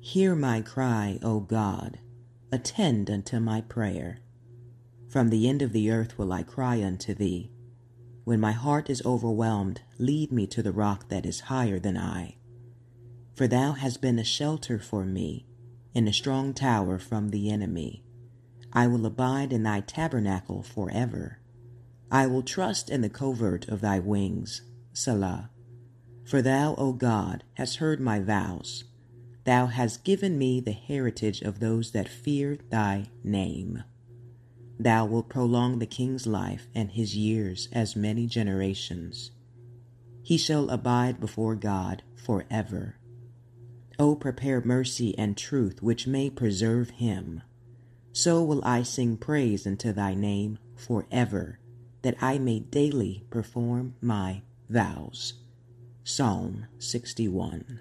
Hear my cry, O God, attend unto my prayer. From the end of the earth will I cry unto thee. When my heart is overwhelmed, lead me to the rock that is higher than I. For thou hast been a shelter for me, and a strong tower from the enemy. I will abide in thy tabernacle forever. I will trust in the covert of thy wings. Selah. For thou, O God, hast heard my vows. Thou hast given me the heritage of those that fear thy name. Thou wilt prolong the king's life and his years as many generations. He shall abide before God forever. O prepare mercy and truth which may preserve him. So will I sing praise unto thy name forever, that I may daily perform my vows. Psalm 61